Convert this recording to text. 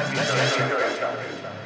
Let me show you.